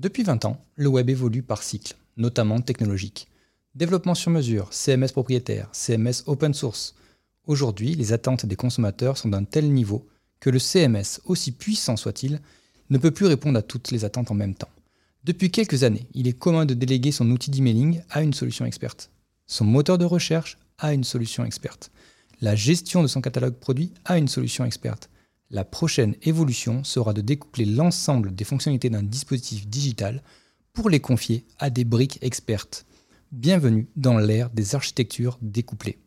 Depuis 20 ans, le web évolue par cycle, notamment technologique. Développement sur mesure, CMS propriétaire, CMS open source. Aujourd'hui, les attentes des consommateurs sont d'un tel niveau que le CMS, aussi puissant soit-il, ne peut plus répondre à toutes les attentes en même temps. Depuis quelques années, il est commun de déléguer son outil d'emailing à une solution experte, son moteur de recherche à une solution experte, la gestion de son catalogue produit à une solution experte, la prochaine évolution sera de découpler l'ensemble des fonctionnalités d'un dispositif digital pour les confier à des briques expertes. Bienvenue dans l'ère des architectures découplées.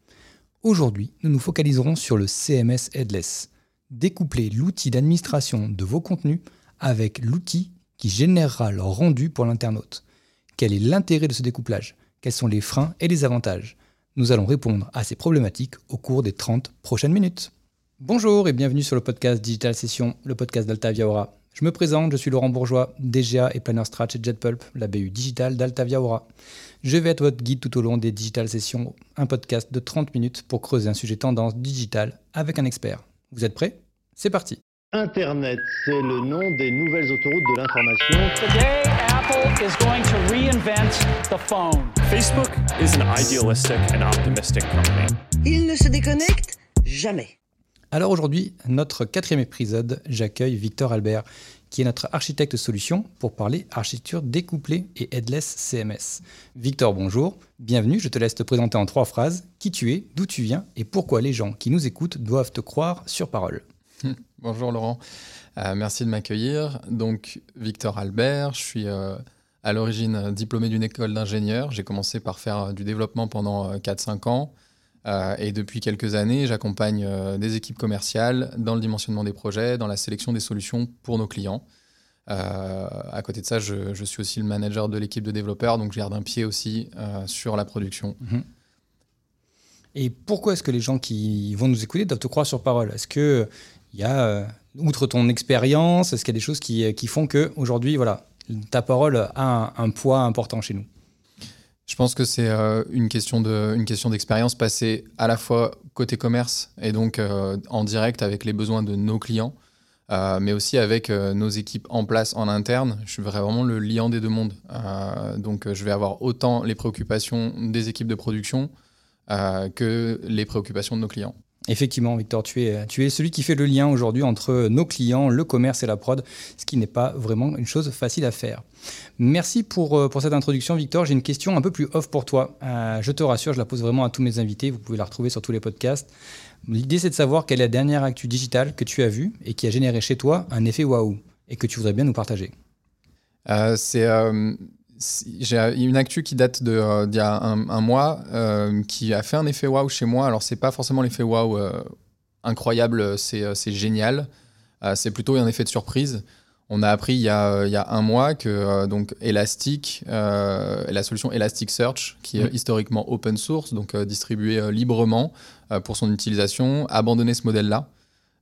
Aujourd'hui, nous nous focaliserons sur le CMS Headless. Découpler l'outil d'administration de vos contenus avec l'outil qui générera leur rendu pour l'internaute. Quel est l'intérêt de ce découplage? Quels sont les freins et les avantages? Nous allons répondre à ces problématiques au cours des 30 prochaines minutes. Bonjour et bienvenue sur le podcast Digital Session, le podcast d'Altavia Aura. Je me présente, je suis Laurent Bourgeois, DGA et Planner Strat chez JetPulp, la BU digitale d'Altavia Aura. Je vais être votre guide tout au long des Digital Sessions, un podcast de 30 minutes pour creuser un sujet tendance digital avec un expert. Vous êtes prêts? C'est parti Internet, c'est le nom des nouvelles autoroutes de l'information. Today, Apple is going to reinvent the phone. Facebook is an idealistic and optimistic company. Il ne se déconnecte jamais. Alors aujourd'hui, notre quatrième épisode, j'accueille Victor Albert, qui est notre architecte solution pour parler architecture découplée et headless CMS. Victor, bonjour, bienvenue, je te laisse te présenter en trois phrases qui tu es, d'où tu viens et pourquoi les gens qui nous écoutent doivent te croire sur parole. Bonjour Laurent, Euh, merci de m'accueillir. Donc Victor Albert, je suis euh, à l'origine diplômé d'une école d'ingénieur. J'ai commencé par faire euh, du développement pendant euh, 4-5 ans. Euh, et depuis quelques années, j'accompagne euh, des équipes commerciales dans le dimensionnement des projets, dans la sélection des solutions pour nos clients. Euh, à côté de ça, je, suis aussi le manager de l'équipe de développeurs, donc je garde un pied aussi euh, sur la production. Et pourquoi est-ce que les gens qui vont nous écouter doivent te croire sur parole? Est-ce que il y a, outre ton expérience, est-ce qu'il y a des choses qui, qui font que aujourd'hui, voilà, ta parole a un poids important chez nous? Je pense que c'est euh, une question d'expérience passée à la fois côté commerce et donc euh, en direct avec les besoins de nos clients, euh, mais aussi avec nos équipes en place en interne. Je suis vraiment le liant des deux mondes. Donc je vais avoir autant les préoccupations des équipes de production que les préoccupations de nos clients. Effectivement, Victor, tu es, tu es celui qui fait le lien aujourd'hui entre nos clients, le commerce et la prod, ce qui n'est pas vraiment une chose facile à faire. Merci pour, euh, pour cette introduction, Victor. J'ai une question un peu plus off pour toi. Euh, je te rassure, je la pose vraiment à tous mes invités. Vous pouvez la retrouver sur tous les podcasts. L'idée, c'est de savoir quelle est la dernière actu digitale que tu as vue et qui a généré chez toi un effet waouh et que tu voudrais bien nous partager. Euh, c'est j'ai une actu qui date euh, d'il y a un, un mois euh, qui a fait un effet waouh chez moi. Alors c'est pas forcément l'effet waouh euh, incroyable, c'est c'est génial. C'est plutôt un effet de surprise. On a appris il y a, il y a un mois que donc Elastic, la solution Elasticsearch, qui est historiquement open source, donc distribuée librement pour son utilisation, a abandonné ce modèle-là.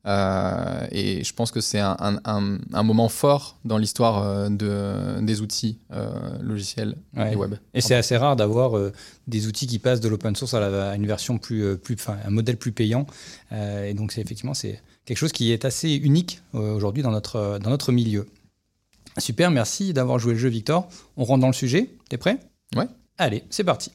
Euh, et je pense que c'est un, un- un- un moment fort dans l'histoire euh, de, des outils euh, logiciels Ouais. et web. Et c'est assez rare d'avoir des outils qui passent de l'open source à, la- à une version plus, plus, enfin, un modèle plus payant. Et donc c'est effectivement c'est quelque chose qui est assez unique aujourd'hui dans notre, dans notre milieu. Super, merci d'avoir joué le jeu, Victor. On rentre dans le sujet. T'es prêt? Ouais. Allez, c'est parti.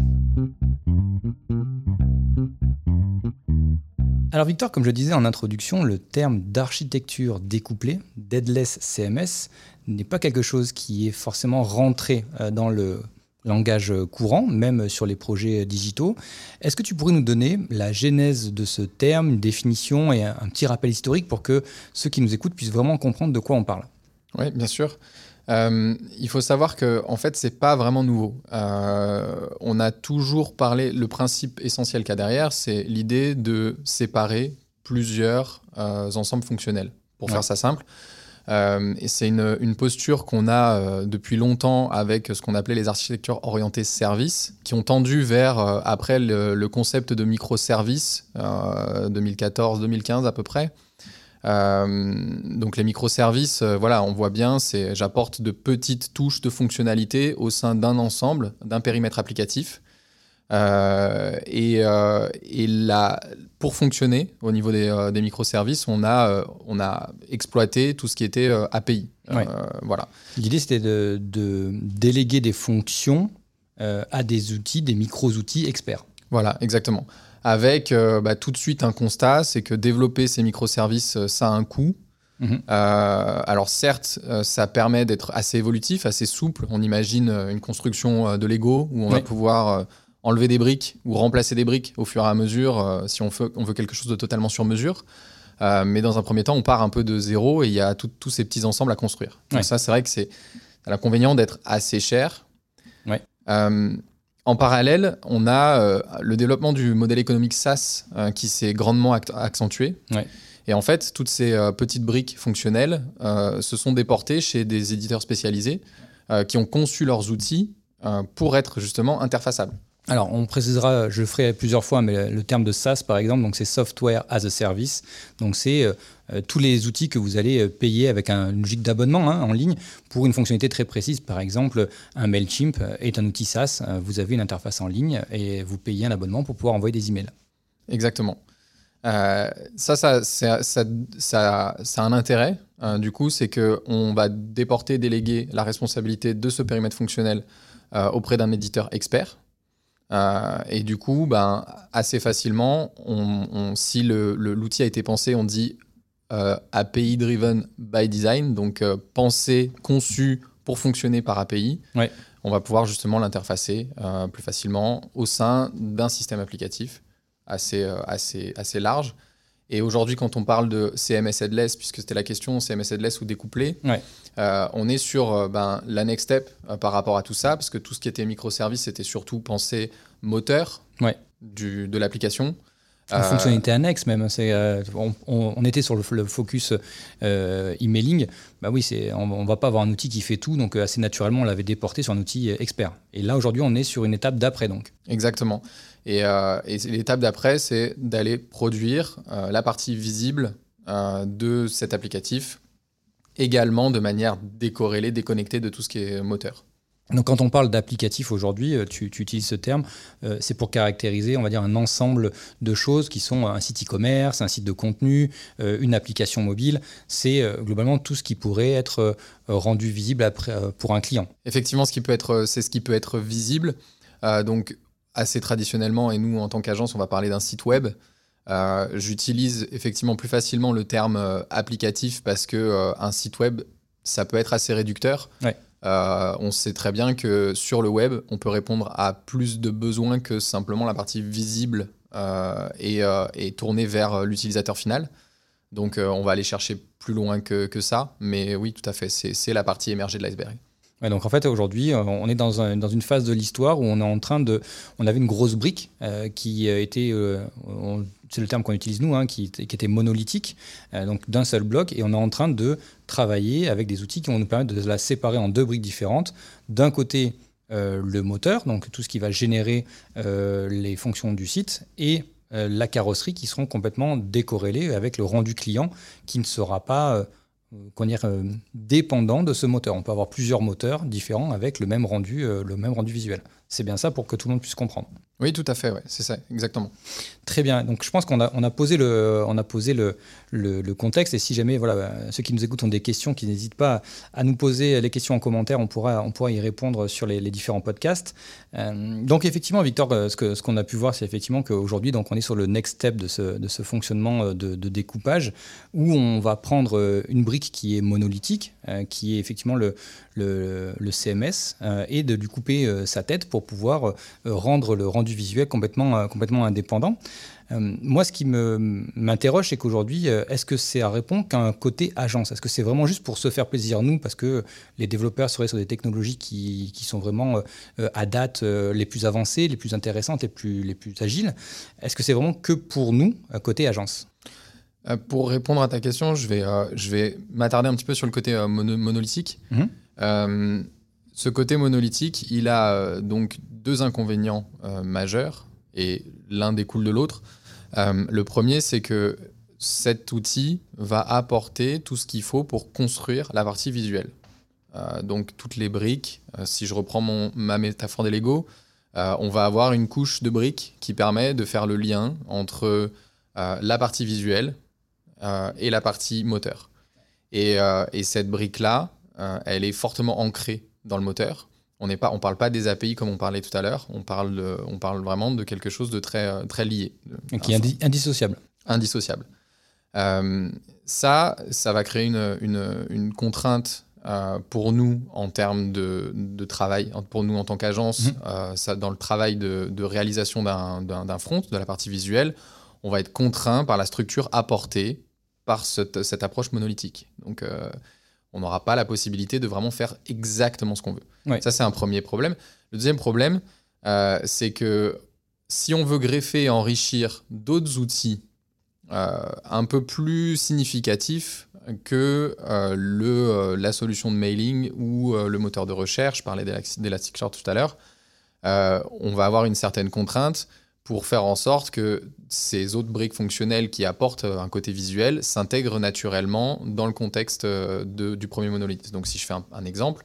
Alors Victor, comme je disais en introduction, le terme d'architecture découplée, deadless CMS, n'est pas quelque chose qui est forcément rentré euh, dans le langage courant, même sur les projets digitaux. Est-ce que tu pourrais nous donner la genèse de ce terme, une définition et un petit rappel historique pour que ceux qui nous écoutent puissent vraiment comprendre de quoi on parle? Oui, bien sûr. Euh, il faut savoir que en fait, c'est pas vraiment nouveau. Euh, on a toujours parlé. Le principe essentiel qu'il y a derrière, c'est l'idée de séparer plusieurs euh, ensembles fonctionnels. Pour Ouais. faire ça simple, et c'est une, une posture qu'on a depuis longtemps avec ce qu'on appelait les architectures orientées services, qui ont tendu vers après le, le concept de microservices, euh, 2014-2015 à peu près. Euh, donc les microservices, euh, voilà, on voit bien, c'est j'apporte de petites touches de fonctionnalité au sein d'un ensemble, d'un périmètre applicatif. Euh, et euh, et là, pour fonctionner au niveau des, euh, des microservices, on a, on a exploité tout ce qui était API. Ouais. voilà. L'idée, c'était de, de déléguer des fonctions à des outils, des micro-outils experts. Voilà, exactement. Avec euh, bah, tout de suite un constat, c'est que développer ces microservices, euh, ça a un coût. Mhm. Euh, alors certes, ça permet d'être assez évolutif, assez souple. On imagine une construction de Lego où on va pouvoir enlever des briques ou remplacer des briques au fur et à mesure si on veut, on veut quelque chose de totalement sur mesure. Euh, mais dans un premier temps, on part un peu de zéro et il y a tous ces petits ensembles à construire. Donc Ouais. ça, c'est vrai que c'est l'inconvénient d'être assez cher. Ouais. Euh, en parallèle, on a euh, le développement du modèle économique SaaS euh, qui s'est grandement accentué. Ouais. Et en fait, toutes ces euh, petites briques fonctionnelles se sont déportées chez des éditeurs spécialisés qui ont conçu leurs outils pour être justement interfaçables. Alors, on précisera, je le ferai plusieurs fois, mais le terme de SaaS, par exemple, donc c'est Software as a Service. Donc, c'est euh, euh, tous les outils que vous allez euh, payer avec un- une logique d'abonnement hein, en ligne pour une fonctionnalité très précise. Par exemple, un MailChimp est un outil SaaS. Vous avez une interface en ligne et vous payez un abonnement pour pouvoir envoyer des emails. Exactement. Ça, ça, a un intérêt, euh, du coup, c'est qu'on va déporter, déléguer la responsabilité de ce périmètre fonctionnel auprès d'un éditeur expert. Euh, et du coup, ben, assez facilement, on, on- si l'outil a été pensé, on dit euh, API driven by design, donc euh, pensé, conçu pour fonctionner par API. Ouais. On va pouvoir justement l'interfacer plus facilement au sein d'un système applicatif assez, assez, assez large. Et aujourd'hui, quand on parle de CMS headless, puisque c'était la question, CMS headless ou découplé, Ouais. euh, on est sur euh, ben, la next step euh, par rapport à tout ça, parce que tout ce qui était microservice, c'était surtout pensé moteur Ouais. du, de l'application. Une Euh, fonctionnalité annexe même. C'est, euh, on, on- on était sur le, le focus emailing. Bah oui, c'est, on ne va pas avoir un outil qui fait tout, donc assez naturellement, on l'avait déporté sur un outil expert. Et là, aujourd'hui, on est sur une étape d'après. Donc. Exactement. Et, euh, et l'étape d'après, c'est d'aller produire euh, la partie visible euh, de cet applicatif, également de manière décorrélée, déconnectée de tout ce qui est moteur. Donc, quand on parle d'applicatif aujourd'hui, tu, tu utilises ce terme, euh, c'est pour caractériser, on va dire, un ensemble de choses qui sont un site e-commerce, un site de contenu, euh, une application mobile. C'est euh, globalement tout ce qui pourrait être rendu visible après, pour un client. Effectivement, ce qui peut être, c'est ce qui peut être visible. Donc, assez traditionnellement, et nous, en tant qu'agence, on va parler d'un site web. Euh, J'utilise effectivement plus facilement le terme euh, applicatif parce que euh, un site web, ça peut être assez réducteur. Ouais. On sait très bien que sur le web, on peut répondre à plus de besoins que simplement la partie visible et, et tournée vers l'utilisateur final. Donc, on va aller chercher plus loin que, que ça. Mais oui, tout à fait, c'est la partie émergée de l'iceberg. Donc en fait aujourd'hui euh, on est dans, un- dans une phase de l'histoire où on est en train de on avait une grosse brique euh, qui euh, était c'est le terme qu'on utilise nous hein, qui, était- monolithique donc d'un seul bloc et on est en train de travailler avec des outils qui vont nous permettre de la séparer en deux briques différentes. D'un côté le moteur donc tout ce qui va générer les fonctions du site et la carrosserie qui seront complètement décorrélées avec le rendu client qui ne sera pas qu'on dire, euh, dépendant de ce moteur. On peut avoir plusieurs moteurs différents avec le même rendu, euh, le même rendu visuel. C'est bien ça pour que tout le monde puisse comprendre. Oui, tout à fait, ouais, c'est ça, exactement. Très bien. Donc, je pense qu'on a, on a posé, le, on a posé le, le- le contexte. Et si jamais voilà, ceux qui nous écoutent ont des questions, qui n'hésitent pas à nous poser les questions en commentaire, on pourra, on pourra y répondre sur les, les différents podcasts. Euh, donc, effectivement, Victor, euh, ce que- ce qu'on a pu voir, c'est effectivement qu'aujourd'hui, donc, on est sur le next step de ce, de ce fonctionnement euh, de, de découpage où on va prendre une brique qui est monolithique, euh, qui est effectivement le, le, le CMS, euh, et de lui couper sa tête pour pouvoir euh, rendre le rendu visuel complètement, euh, complètement indépendant. Euh, moi, ce qui me- m'interroge, c'est qu'aujourd'hui, est-ce que ça répond qu'à un côté agence? Est-ce que c'est vraiment juste pour se faire plaisir, nous, parce que les développeurs seraient sur des technologies qui, qui sont vraiment, euh, à date, euh, les plus avancées, les plus intéressantes, les plus, les plus agiles? Est-ce que c'est vraiment que pour nous, à côté agence? Euh, pour répondre à ta question, je vais, je vais m'attarder un petit peu sur le côté mono- monolithique. Mhm. Ce côté monolithique, il a euh, donc deux inconvénients euh, majeurs et l'un découle de l'autre. Euh, le premier, c'est que cet outil va apporter tout ce qu'il faut pour construire la partie visuelle. Donc toutes les briques, si je reprends mon, ma métaphore des Lego, on va avoir une couche de briques qui permet de faire le lien entre la partie visuelle et la partie moteur. Et, et cette brique-là, elle est fortement ancrée dans le moteur. On ne parle pas des API comme on parlait tout à l'heure, on, parle de- on parle vraiment de quelque chose de très, euh, très lié. Donc, qui est indi- indissociable. indissociable. Euh, ça, ça va créer une, une- une contrainte euh, pour nous en termes de, de travail, pour nous en tant qu'agence, euh, ça, dans le travail de, de réalisation d'un- front, de la partie visuelle, on va être contraint par la structure apportée par cette, cette approche monolithique. Donc, euh, on n'aura pas la possibilité de vraiment faire exactement ce qu'on veut. Ouais. Ça, c'est un premier problème. Le deuxième problème, euh, c'est que si on veut greffer et enrichir d'autres outils euh, un peu plus significatifs que euh, le, la solution de mailing ou le moteur de recherche, je parlais d'Elasticsearch tout à l'heure, on va avoir une certaine contrainte pour faire en sorte que ces autres briques fonctionnelles qui apportent euh, un côté visuel s'intègrent naturellement dans le contexte euh, de- du premier monolithe. Donc si je fais un, un exemple,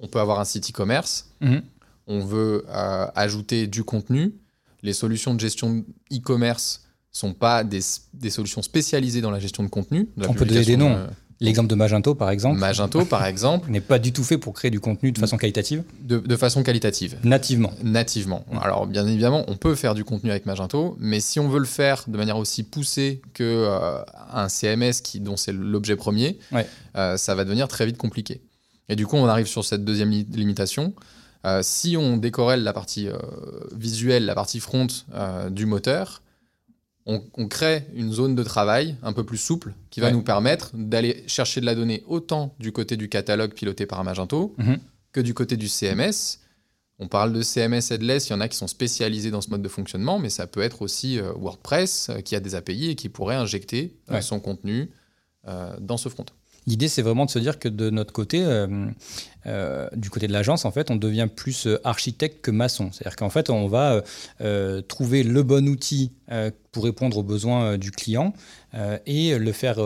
on peut avoir un site e-commerce, Mhm. on veut euh, ajouter du contenu, les solutions de gestion e-commerce sont pas des, des solutions spécialisées dans la gestion de contenu. de On peut donner des noms. L'exemple de Magento, par exemple, Magento, par exemple, n'est pas du tout fait pour créer du contenu de façon qualitative, de, de façon qualitative, nativement. nativement. Mm. Alors, bien évidemment, on peut faire du contenu avec Magento, mais si on veut le faire de manière aussi poussée que euh, un CMS qui, dont c'est l'objet premier, Ouais. euh, ça va devenir très vite compliqué. Et du coup, on arrive sur cette deuxième li- limitation. Euh, si on décorrèle la partie visuelle, la partie front du moteur, on, on crée une zone de travail un peu plus souple qui va Ouais. nous permettre d'aller chercher de la donnée autant du côté du catalogue piloté par Magento Mhm. que du côté du CMS. On parle de CMS headless, il y en a qui sont spécialisés dans ce mode de fonctionnement, mais ça peut être aussi euh, WordPress euh, qui a des API et qui pourrait injecter euh, Ouais. son contenu dans ce front. L'idée, c'est vraiment de se dire que de notre côté, euh, euh, du côté de l'agence, en fait, on devient plus euh, architecte que maçon. C'est-à-dire qu'en fait, on va trouver le bon outil pour répondre aux besoins du client et le faire,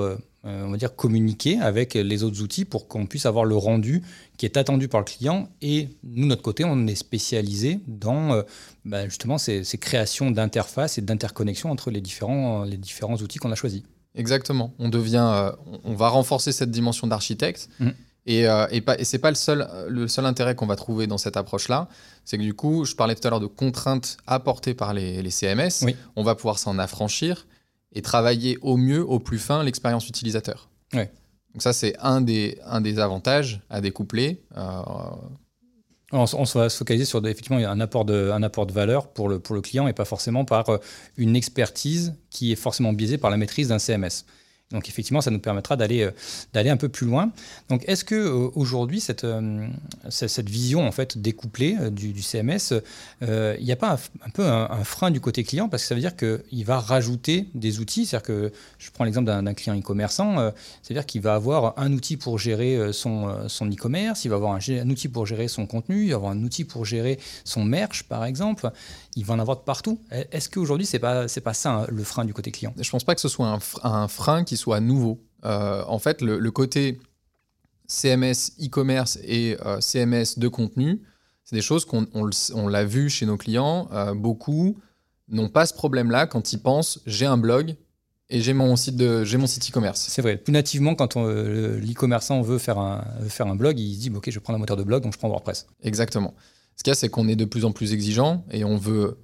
dire, communiquer avec les autres outils pour qu'on puisse avoir le rendu qui est attendu par le client. Et nous, notre côté, on est spécialisé dans bah, justement ces, ces créations d'interfaces et d'interconnexions entre les différents, les différents outils qu'on a choisis. Exactement. On devient, euh, on va renforcer cette dimension d'architecte. Mhm. Et, euh, et, et c'est pas le seul, euh, le seul intérêt qu'on va trouver dans cette approche-là. C'est que du coup, je parlais tout à l'heure de contraintes apportées par les, les CMS. Oui. On va pouvoir s'en affranchir et travailler au mieux, au plus fin, l'expérience utilisateur. Ouais. Donc ça, c'est un des, un des avantages à découpler. Euh, On, va se focaliser sur effectivement un apport de, un apport de valeur pour le, pour le client et pas forcément par euh, une expertise qui est forcément biaisée par la maîtrise d'un CMS. Donc effectivement, ça nous permettra d'aller euh, d'aller un peu plus loin. Donc est-ce que euh, aujourd'hui cette, euh, cette cette vision en fait découplée du, CMS, il n'y a pas un, peu un, frein du côté client? Parce que ça veut dire qu'il va rajouter des outils. C'est-à-dire que je prends l'exemple d'un client e-commerçant, euh, c'est-à-dire qu'il va avoir un outil pour gérer son, son e-commerce, il va avoir un, outil pour gérer son contenu, il va avoir un outil pour gérer son merch, par exemple. Il va en avoir de partout. Est-ce qu'aujourd'hui, c'est pas, c'est pas ça hein, le frein du côté client? Je pense pas que ce soit un, un frein qui soit nouveau. Euh, en fait, le, le côté CMS e-commerce et euh, CMS de contenu, c'est des choses qu'on on l'a vu chez nos clients. euh, beaucoup n'ont pas ce problème-là quand ils pensent j'ai un blog et j'ai mon site de j'ai mon site e-commerce. C'est vrai. Plus nativement, quand l'e-commerçant veut faire, un, veut faire un blog, il se dit Ok, je prendre un moteur de blog, donc je prends WordPress. Exactement. Ce qu'il y a, c'est qu'on est de plus en plus exigeant et on veut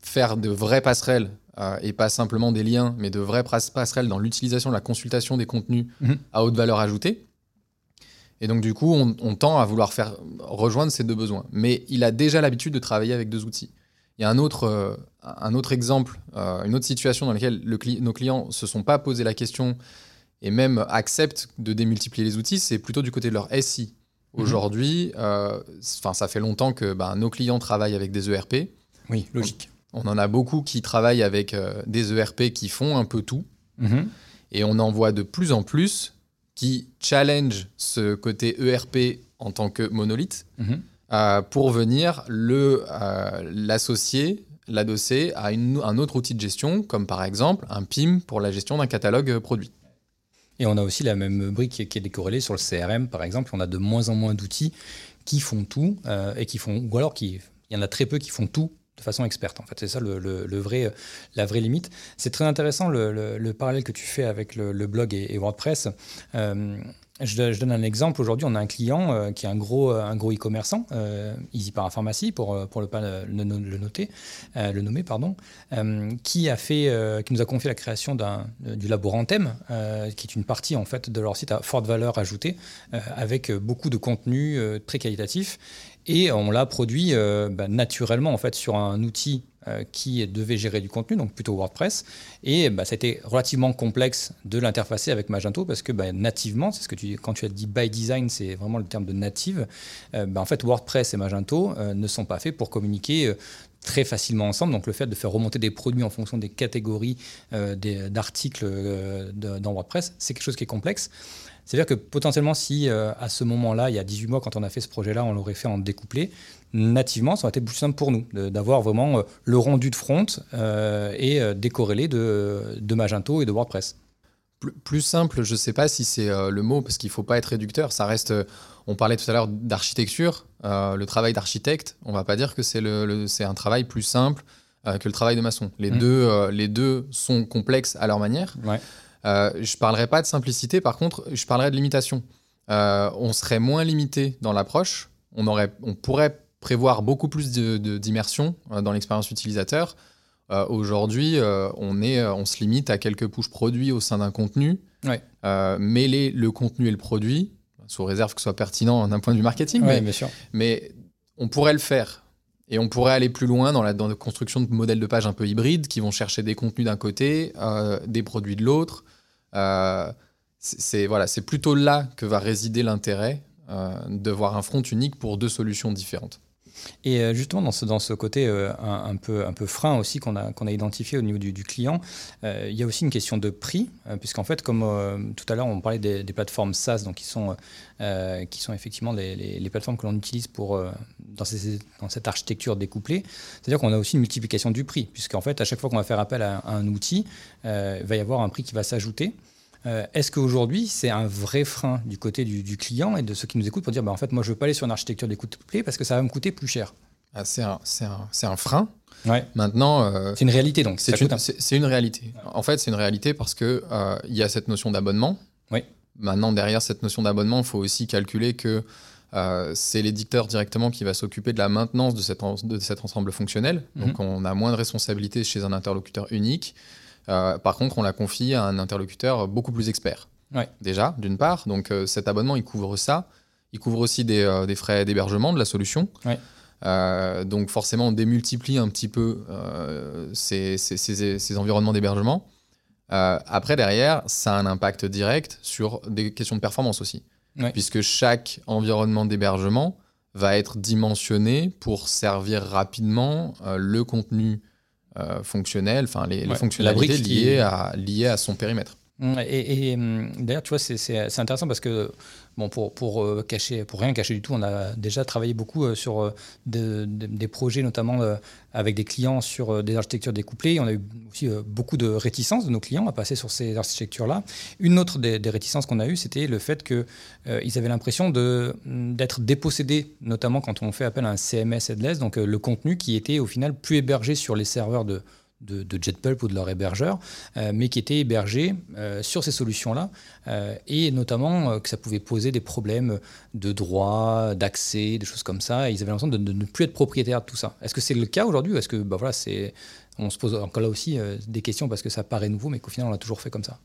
faire de vraies passerelles euh, et pas simplement des liens, mais de vraies passerelles dans l'utilisation, la consultation des contenus Mhm. à haute valeur ajoutée. Et donc, du coup, on, on tend à vouloir faire rejoindre ces deux besoins. Mais il a déjà l'habitude de travailler avec deux outils. Il y a un autre, euh, un autre exemple, euh, une autre situation dans laquelle le cli- nos clients se sont pas posé la question et même acceptent de démultiplier les outils, c'est plutôt du côté de leur SI. Aujourd'hui, euh, enfin, ça fait longtemps que ben, nos clients travaillent avec des ERP. Oui, logique. On en a beaucoup qui travaillent avec euh, des ERP qui font un peu tout. Mhm. Et on en voit de plus en plus qui challenge ce côté ERP en tant que monolithe Mhm. euh, pour venir euh, l'associer, l'adosser à une- un autre outil de gestion, comme par exemple un PIM pour la gestion d'un catalogue produit. Et on a aussi la même brique qui est- qui est décorrélée sur le CRM, par exemple. On a de moins en moins d'outils qui font tout euh, et qui font, ou alors qui, il y en a très peu qui font tout de façon experte. En fait, c'est ça le, vrai, la vraie limite. C'est très intéressant le, le- le parallèle que tu fais avec le, blog et, et WordPress. Euh, je, donne- un exemple. Aujourd'hui, on a un client euh, qui est un gros, un gros e-commerçant, euh, Easy Parapharmacie, pour, euh, pour le, pas le, noter, euh, le nommer, pardon, euh, qui, euh, nous a confié la création du laborantem, euh, qui est une partie en fait de leur site à forte valeur ajoutée, euh, avec beaucoup de contenu euh, très qualitatif. Et on l'a produit euh, bah, naturellement en fait sur un outil euh, qui devait gérer du contenu, donc plutôt WordPress. Et bah, été relativement complexe de l'interfacer avec Magento parce que bah, nativement, c'est ce que tu quand tu as dit by design, c'est vraiment le terme de native. euh, bah, en fait, WordPress et Magento euh, ne sont pas faits pour communiquer. euh, très facilement ensemble. Donc le fait de faire remonter des produits en fonction des catégories euh, d'articles euh, dans WordPress, c'est quelque chose qui est complexe. C'est-à-dire que potentiellement, si euh, à ce moment-là, il y a 18 mois, quand on a fait ce projet-là, on l'aurait fait en découplé, nativement, ça aurait été plus simple pour nous d'avoir vraiment euh, le rendu de front euh, et euh, décorrélé de, de Magento et de WordPress. Plus, simple, je ne sais pas si c'est euh, le mot, parce qu'il ne faut pas être réducteur. Ça reste. euh, on parlait tout à l'heure d'architecture. euh, le travail d'architecte, on ne va pas dire que c'est le, le- c'est un travail plus simple que le travail de maçon. Les, Mhm. deux, les deux sont complexes à leur manière. Ouais. Je ne parlerai pas de simplicité, par contre, je parlerai de limitation. On serait moins limité dans l'approche. On, aurait, on pourrait prévoir beaucoup plus de- de- d'immersion euh, dans l'expérience utilisateur. Euh, Aujourd'hui, euh, on, euh, on se limite à quelques push produits au sein d'un contenu. Ouais. Euh, mêler le contenu et le produit, sous réserve que ce soit pertinent d'un point de vue marketing, mais, bien sûr. mais on pourrait le faire. Et on pourrait aller plus loin dans la, dans la construction de modèles de page un peu hybrides qui vont chercher des contenus d'un côté, des produits de l'autre. C'est voilà, plutôt là que va résider l'intérêt de voir un front unique pour deux solutions différentes. Et euh, justement, dans ce, dans ce côté euh, un, peu, un peu frein aussi qu'on a, a identifié au niveau du, client, euh, il y a aussi une question de prix, puisqu'en fait, comme tout à l'heure, on parlait des, plateformes SaaS, donc qui sont, qui sont effectivement les, plateformes que l'on utilise pour, dans, cette architecture découplée. C'est-à-dire qu'on a aussi une multiplication du prix, puisqu'en fait, à chaque fois qu'on va faire appel à, à un outil, il va y avoir un prix qui va s'ajouter. Euh, Est-ce qu'aujourd'hui, c'est un vrai frein du côté du, du client et de ceux qui nous écoutent pour dire, bah, en fait, moi, je veux pas aller sur une architecture découplée parce que ça va me coûter plus cher? Ah, c'est un, frein. Ouais. Maintenant, euh, C'est une réalité donc. C'est une, un- réalité. En fait, c'est une réalité parce que euh, il y a cette notion d'abonnement. Oui. Maintenant, derrière cette notion d'abonnement, il faut aussi calculer que euh, c'est l'éditeur directement qui va s'occuper de la maintenance de cet, en- de cet ensemble fonctionnel. Mhm. Donc, on a moins de responsabilités chez un interlocuteur unique. Euh, par contre, on la confie à un interlocuteur beaucoup plus expert. Ouais. Déjà, d'une part. Donc, euh, cet abonnement, il couvre ça. Il couvre aussi des, euh, des frais d'hébergement de la solution. Ouais. Donc forcément, on démultiplie un petit peu ces, ces- ces- ces environnements d'hébergement. Après, derrière, ça a un impact direct sur des questions de performance aussi. Ouais. Puisque chaque environnement d'hébergement va être dimensionné pour servir rapidement le contenu euh, fonctionnel, enfin les, les fonctionnalités brique qui- liées, à, liées à son périmètre. Mm, Et, hum, d'ailleurs, tu vois, c'est- intéressant parce que, bon, euh, pour rien cacher du tout, on a déjà travaillé beaucoup euh, sur euh, de- de- des projets, notamment avec des clients sur des architectures découplées. On a eu aussi beaucoup de réticences de nos clients à passer sur ces architectures-là. Une autre des, réticences qu'on a eues, c'était le fait qu'ils avaient l'impression mm, d'être dépossédés, notamment quand on fait appel à un CMS headless, donc le contenu qui était au final plus hébergé sur les serveurs de, de, Jetpulp ou de leur hébergeur, euh, mais qui était hébergé euh, sur ces solutions-là, euh, et notamment que ça pouvait poser des problèmes de droit, d'accès, des choses comme ça. Et ils avaient l'impression de, ne plus être propriétaires de tout ça. Est-ce que c'est le cas aujourd'hui ou est-ce que bah voilà, c'est, on se pose encore là aussi des questions parce que ça paraît nouveau, mais qu'au final on l'a toujours fait comme ça?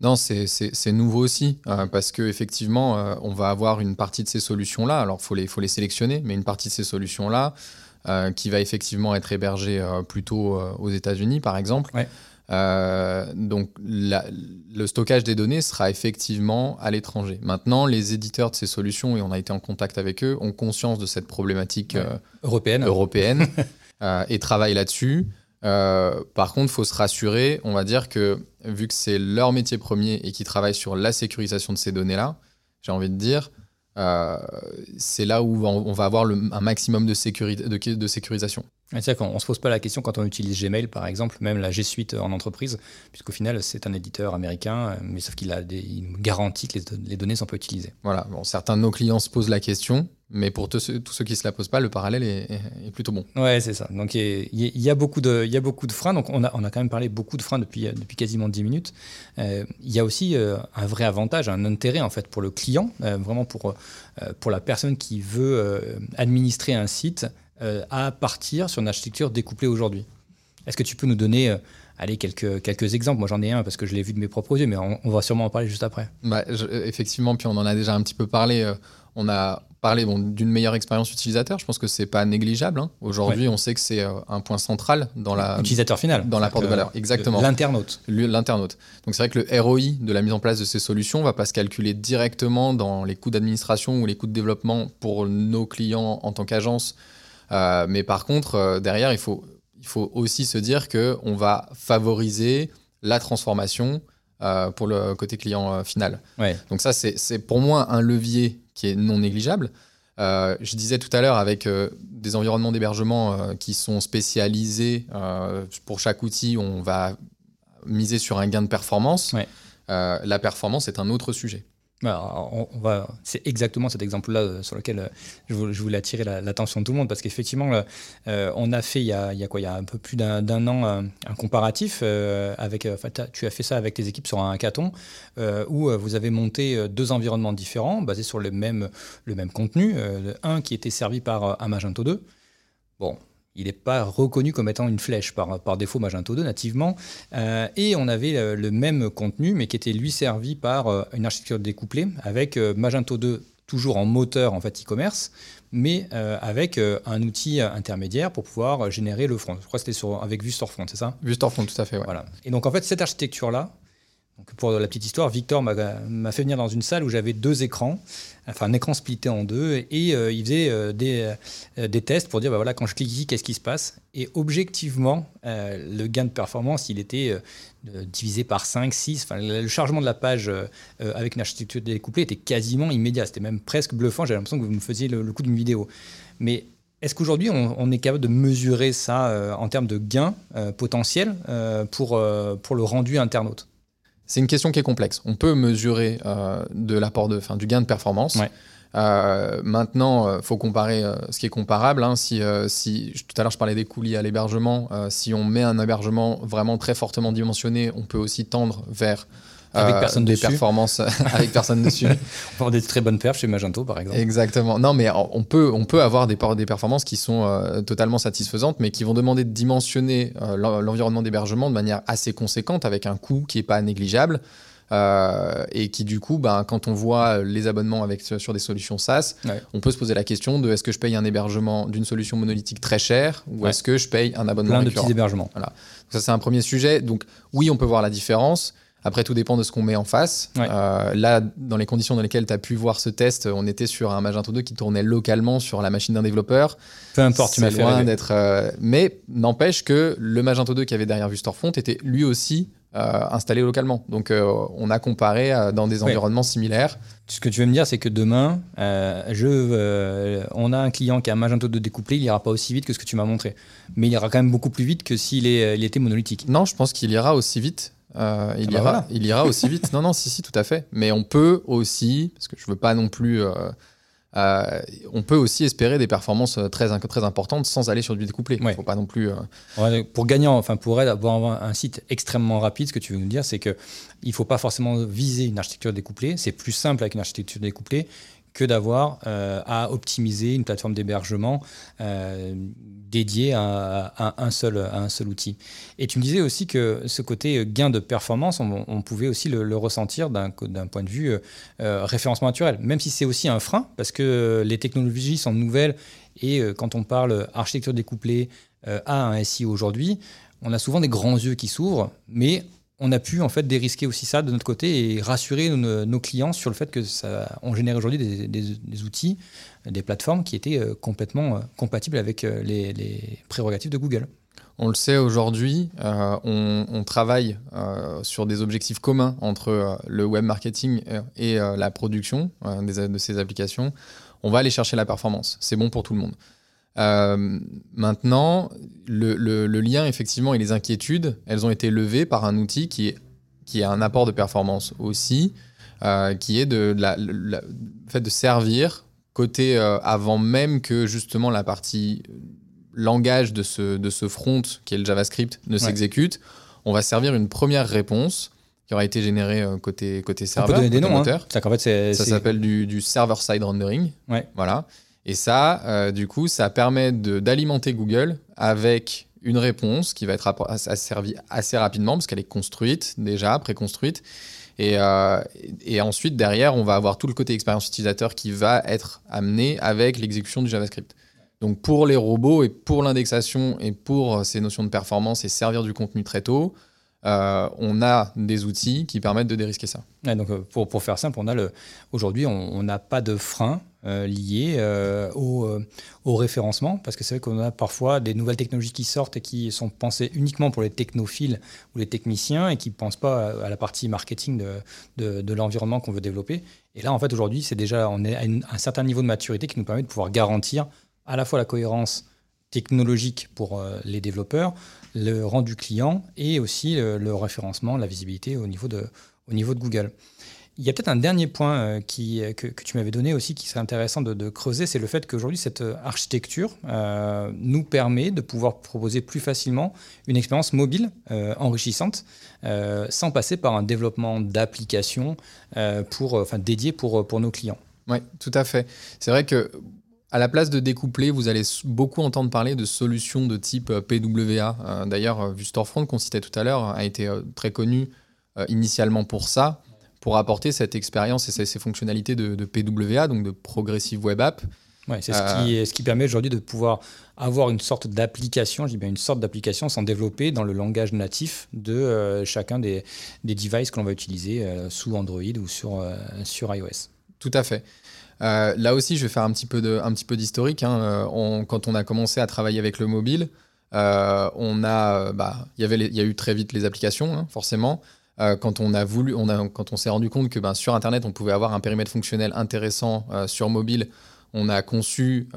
Non, c'est- nouveau aussi, parce qu'effectivement, euh, on va avoir une partie de ces solutions-là, alors il faut les, faut les sélectionner, mais une partie de ces solutions-là euh, qui va effectivement être hébergée euh, plutôt euh, aux États-Unis, par exemple. Ouais. Donc la- le stockage des données sera effectivement à l'étranger. Maintenant, les éditeurs de ces solutions, et on a été en contact avec eux, ont conscience de cette problématique Ouais. Européenne européenne et travaillent là-dessus. Euh, par contre, il faut se rassurer, on va dire que vu que c'est leur métier premier et qu'ils travaillent sur la sécurisation de ces données-là, j'ai envie de dire, euh, c'est là où on va avoir le- un maximum de, sécurité, de, de sécurisation. C'est-à-dire qu'on ne se pose pas la question quand on utilise Gmail, par exemple, même la G Suite en entreprise, puisqu'au final, c'est un éditeur américain, euh, mais sauf qu'il a des, que les, les données sont pas utilisées. Voilà. Bon, certains de nos clients se posent la question, Mais pour tous ceux, qui se la posent pas, le parallèle est, est- est plutôt bon. Ouais, c'est ça. Donc, il y, a- il y a beaucoup de, il y a beaucoup de freins. Donc, on a, on a quand même parlé beaucoup de freins depuis, euh, depuis quasiment 10 minutes. Euh, il y a aussi euh, un vrai avantage, un intérêt, en fait, pour le client, euh, vraiment pour, pour la personne qui veut administrer un site à partir sur une architecture découplée aujourd'hui. Est-ce que tu peux nous donner, allez, quelques, quelques exemples? Moi, j'en ai un parce que je l'ai vu de mes propres yeux, mais on, on va sûrement en parler juste après. Bah, je- effectivement, puis on en a déjà un petit peu parlé. euh, on a parlé bon, d'une meilleure expérience utilisateur. Je pense que c'est pas négligeable. hein. Aujourd'hui, on sait que c'est euh, un point central dans la Utilisateur final. dans l'apport de valeur. Exactement. L'internaute. l'internaute. Donc c'est vrai que le ROI de la mise en place de ces solutions va pas se calculer directement dans les coûts d'administration ou les coûts de développement pour nos clients en tant qu'agence. Euh, mais par contre, euh, derrière, il faut, il faut aussi se dire que on va favoriser la transformation euh, pour le côté client final. Ouais. Donc ça, c'est pour moi un levier qui est non négligeable. Euh, je disais tout à l'heure avec euh, des environnements d'hébergement euh, qui sont spécialisés pour chaque outil, on va miser sur un gain de performance. Ouais. La performance est un autre sujet. Va, c'est exactement cet exemple-là euh, sur lequel euh, je, vou- je voulais attirer la- l'attention de tout le monde parce qu'effectivement, euh, on a fait il y a, un peu plus d'un an un, comparatif avec. tu as fait ça avec tes équipes sur un hackathon où vous avez monté deux environnements différents basés sur le même le même contenu. un qui était servi par un Magento 2. Bon. Il n'est pas reconnu comme étant une flèche par, par défaut Magento 2 nativement. Euh, et on avait euh, le même contenu, mais qui était lui servi par euh, une architecture découplée avec euh, Magento 2 toujours en moteur en fait e-commerce, mais avec un outil intermédiaire pour pouvoir générer le front. Je crois que c'était avec Vue Storefront, c'est ça? Vue Storefront, tout à fait. ouais. Voilà. Et donc en fait cette architecture là. Pour la petite histoire, Victor m'a fait venir dans une salle où j'avais deux écrans, enfin un écran splitté en deux, et euh, il faisait euh, des, euh, des tests pour dire bah voilà quand je clique ici qu'est-ce qui se passe? Et objectivement, le gain de performance il était divisé par 5, 6. Enfin, le chargement de la page avec une architecture découplée était quasiment immédiat. C'était même presque bluffant. J'ai l'impression que vous me faisiez le, coup d'une vidéo. Mais est-ce qu'aujourd'hui, on, est capable de mesurer ça en termes de gains potentiels euh, pour, pour le rendu internaute? C'est une question qui est complexe. On peut mesurer euh, de l'apport de, du gain de performance. Ouais. Euh, maintenant, il faut comparer euh, ce qui est comparable. hein. Si, euh, si tout à l'heure je parlais des coûts liés à l'hébergement, euh, si on met un hébergement vraiment très fortement dimensionné, on peut aussi tendre vers euh, Avec personne des dessus. performances avec personne dessus. On peut avoir des très bonnes perfs chez Magento, par exemple. Exactement. Non, mais on peut, on peut avoir des, performances qui sont euh, totalement satisfaisantes, mais qui vont demander de dimensionner euh, l'en- l'environnement d'hébergement de manière assez conséquente, avec un coût qui n'est pas négligeable. euh, et qui du coup, ben, quand on voit les abonnements avec, sur des solutions SaaS, Ouais. on peut se poser la question de est-ce que je paye un hébergement d'une solution monolithique très cher ou Ouais. est-ce que je paye un abonnement Plein de petits hébergements. ça, c'est un premier sujet. Donc, oui, on peut voir la différence. Après, tout dépend de ce qu'on met en face. Ouais. Euh, là, dans les conditions dans lesquelles tu as pu voir ce test, on était sur un Magento 2 qui tournait localement sur la machine d'un développeur. Peu importe, tu m'as loin d'être. euh, Mais n'empêche que le Magento 2 qui avait derrière Vue Storefront était lui aussi euh, installé localement. Donc, euh, on a comparé euh, dans des Ouais. environnements similaires. Ce que tu veux me dire, c'est que demain, je, on a un client qui a un Magento 2 découplé, il ira pas aussi vite que ce que tu m'as montré. Mais il ira quand même beaucoup plus vite que s'il il était monolithique. Non, je pense qu'il ira aussi vite. Euh, il, Ah bah ira, voilà. il ira aussi vite. Non, non, si, si, tout à fait. Mais on peut aussi, parce que je veux pas non plus. euh, euh, on peut aussi espérer des performances très, très importantes sans aller sur du découplé. Il Ouais. faut pas non plus. Ouais, Pour gagner, enfin pour avoir un site extrêmement rapide, ce que tu veux nous dire, c'est que il faut pas forcément viser une architecture découplée. C'est plus simple avec une architecture découplée que d'avoir euh, à optimiser une plateforme d'hébergement euh, dédiée à, un seul, à un seul outil. Et tu me disais aussi que ce côté gain de performance, on, pouvait aussi le, ressentir d'un point de vue euh, référencement naturel, même si c'est aussi un frein, parce que les technologies sont nouvelles et quand on parle architecture découplée à un SEO aujourd'hui, on a souvent des grands yeux qui s'ouvrent, mais on a pu en fait dérisquer aussi ça de notre côté et rassurer nos, clients sur le fait que ça, on génère aujourd'hui des, outils, des plateformes qui étaient euh, complètement euh, compatibles avec euh, les, prérogatives de Google. On le sait aujourd'hui, on, travaille sur des objectifs communs entre le web marketing et la production de ces applications. On va aller chercher la performance. C'est bon pour tout le monde. Euh, maintenant, le, le- le lien effectivement et les inquiétudes, elles ont été levées par un outil qui, est, qui a un apport de performance aussi, euh, qui est de la, la- le fait de servir côté euh, avant même que justement la partie langage de ce, de ce front, qui est le JavaScript, ne s'exécute, on va servir une première réponse qui aura été générée côté, côté serveur. On peut donner des noms. Hein. Ça, s'appelle du, du server-side rendering. Ouais. Voilà. Et ça, euh, du coup, ça permet d'alimenter Google avec une réponse qui va être asservie assez rapidement parce qu'elle est construite déjà, préconstruite. Et, euh, et ensuite, derrière, on va avoir tout le côté expérience utilisateur qui va être amené avec l'exécution du JavaScript. Donc pour les robots et pour l'indexation et pour euh, ces notions de performance et servir du contenu très tôt, euh, on a des outils qui permettent de dérisquer ça. Donc, euh, pour, pour faire simple, on a le, aujourd'hui, on n'a pas de frein euh, lié au, référencement, parce que c'est vrai qu'on a parfois des nouvelles technologies qui sortent et qui sont pensées uniquement pour les technophiles ou les techniciens et qui ne pensent pas à, la partie marketing de, de, l'environnement qu'on veut développer. Et là, en fait, aujourd'hui, c'est déjà, on est à un certain niveau de maturité qui nous permet de pouvoir garantir à la fois la cohérence technologique pour les développeurs, le rendu client et aussi le référencement, la visibilité au niveau de, au niveau de Google. Il y a peut-être un dernier point euh, qui, que, tu m'avais donné aussi qui serait intéressant de, creuser, c'est le fait qu'aujourd'hui, cette euh, architecture euh, nous permet de pouvoir proposer plus facilement une expérience mobile enrichissante sans passer par un développement d'applications pour, enfin, dédié pour, pour nos clients. Oui, tout à fait. C'est vrai que à la place de découpler, vous allez beaucoup entendre parler de solutions de type euh, PWA. Euh, D'ailleurs, euh, VuStorefront, qu'on citait tout à l'heure, a été très connu initialement pour ça, pour apporter cette expérience et ces, ces fonctionnalités de, de PWA, donc de Progressive Web App. Ouais, c'est ce, qui, ce qui permet aujourd'hui de pouvoir avoir une sorte d'application, je dis bien une sorte d'application sans développer dans le langage natif de euh, chacun des, des devices que l'on va utiliser euh, sous Android ou sur, sur iOS. Tout à fait. Euh, là aussi, je vais faire un petit peu de, un petit peu d'historique. hein. Euh, quand on a commencé à travailler avec le mobile, euh, on a, bah, il y avait, il y a eu très vite les applications, hein, forcément. Quand on a voulu, on a, quand on s'est rendu compte que ben, sur Internet, on pouvait avoir un périmètre fonctionnel intéressant sur mobile, on a conçu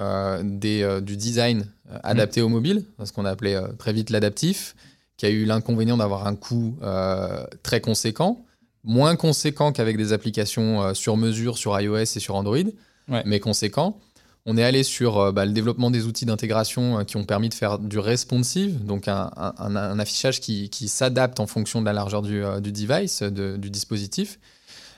du design adapté au mobile, ce qu'on a appelé euh, très vite l'adaptif, qui a eu l'inconvénient d'avoir un coût très conséquent, moins conséquent qu'avec des applications euh, sur mesure sur iOS et sur Android, Ouais. mais conséquent. On est allé sur euh, bah, le développement des outils d'intégration euh, qui ont permis de faire du responsive, donc un, un- un- un affichage qui, qui s'adapte en fonction de la largeur du, du device, de- du dispositif.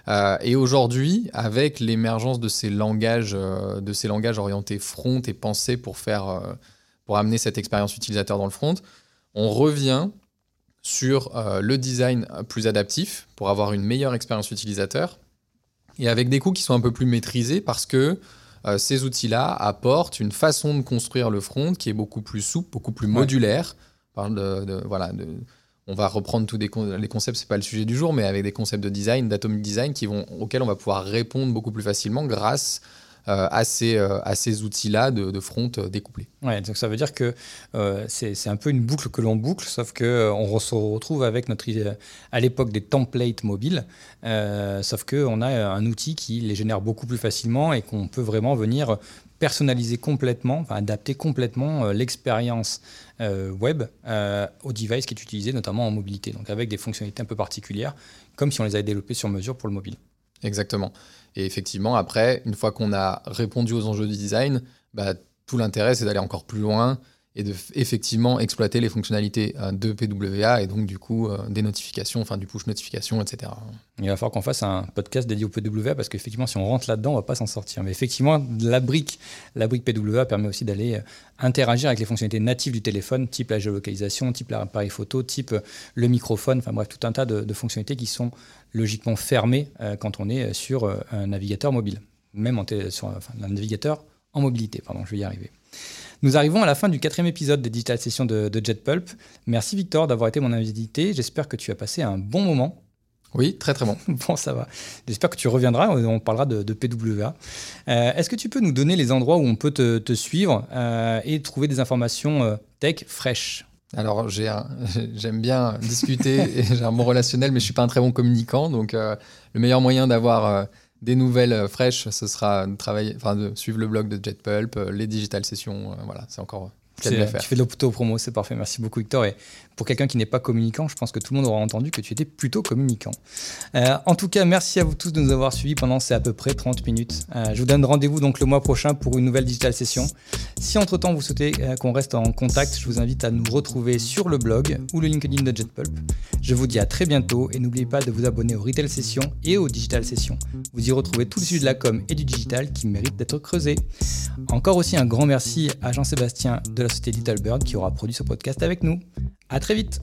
Euh, et aujourd'hui, avec l'émergence de ces langages, euh, de ces langages orientés front et pensés pour faire, euh, pour amener cette expérience utilisateur dans le front, on revient sur euh, le design plus adaptif pour avoir une meilleure expérience utilisateur et avec des coûts qui sont un peu plus maîtrisés parce que euh, ces outils-là apportent une façon de construire le front qui est beaucoup plus souple, beaucoup plus modulaire. De, de- voilà, de- on va reprendre tous des con- les concepts, c'est pas le sujet du jour, mais avec des concepts de design, d'atomic design, qui vont, auxquels on va pouvoir répondre beaucoup plus facilement grâce euh, à ces, euh, ces outils-là de, de front euh, découplés. Donc ça veut dire que euh, c'est un peu une boucle que l'on boucle, sauf que euh, on re- se retrouve avec notre à l'époque des templates mobiles, euh, sauf que on a un outil qui les génère beaucoup plus facilement et qu'on peut vraiment venir personnaliser complètement, adapter complètement euh, l'expérience euh, web euh, au device qui est utilisé, notamment en mobilité, donc avec des fonctionnalités un peu particulières, comme si on les avait développées sur mesure pour le mobile. Exactement. Et effectivement, après, une fois qu'on a répondu aux enjeux du design, bah, tout l'intérêt, c'est d'aller encore plus loin et de effectivement exploiter les fonctionnalités euh, de PWA et donc du coup euh, des notifications, enfin du push notification, etc. Il va falloir qu'on fasse un podcast dédié au PWA parce qu'effectivement, si on rentre là-dedans, on va pas s'en sortir. Mais effectivement, la brique, la brique PWA permet aussi d'aller euh, interagir avec les fonctionnalités natives du téléphone, type la géolocalisation, type l'appareil photo, type le microphone, enfin bref, tout un tas de, fonctionnalités qui sont logiquement fermées quand on est sur un navigateur mobile, même en sur un navigateur en mobilité. Pardon, je vais y arriver. Nous arrivons à la fin du quatrième épisode des Digital Sessions de, de JetPulp. Merci Victor d'avoir été mon invité. J'espère que tu as passé un bon moment Oui, très très bon. Bon, ça va. J'espère que tu reviendras. On parlera de, de PWA. Euh, Est-ce que tu peux nous donner les endroits où on peut te, te suivre euh, et trouver des informations euh, tech fraîches? Alors j'aime bien discuter et j'ai un bon relationnel, mais je suis pas un très bon communicant. Donc le meilleur moyen d'avoir des nouvelles euh, fraîches, ce sera de travailler, enfin de suivre le blog de JetPulp, euh, les digital sessions. euh, voilà, c'est encore. Tu fais de l'auto-promo, c'est parfait. Merci beaucoup, Victor. Et pour quelqu'un qui n'est pas communicant, je pense que tout le monde aura entendu que tu étais plutôt communicant. Euh, en tout cas, merci à vous tous de nous avoir suivis pendant ces à peu près 30 minutes. Euh, je vous donne rendez-vous donc le mois prochain pour une nouvelle digital session. Si entre-temps vous souhaitez euh, qu'on reste en contact, je vous invite à nous retrouver sur le blog ou le LinkedIn de JetPulp. Je vous dis à très bientôt et n'oubliez pas de vous abonner aux Retail Sessions et aux Digital Sessions. Vous y retrouvez tous les sujets de la com et du digital qui méritent d'être creusés. Encore aussi un grand merci à Jean-Sébastien de la société Little Bird qui aura produit ce podcast avec nous. À très vite.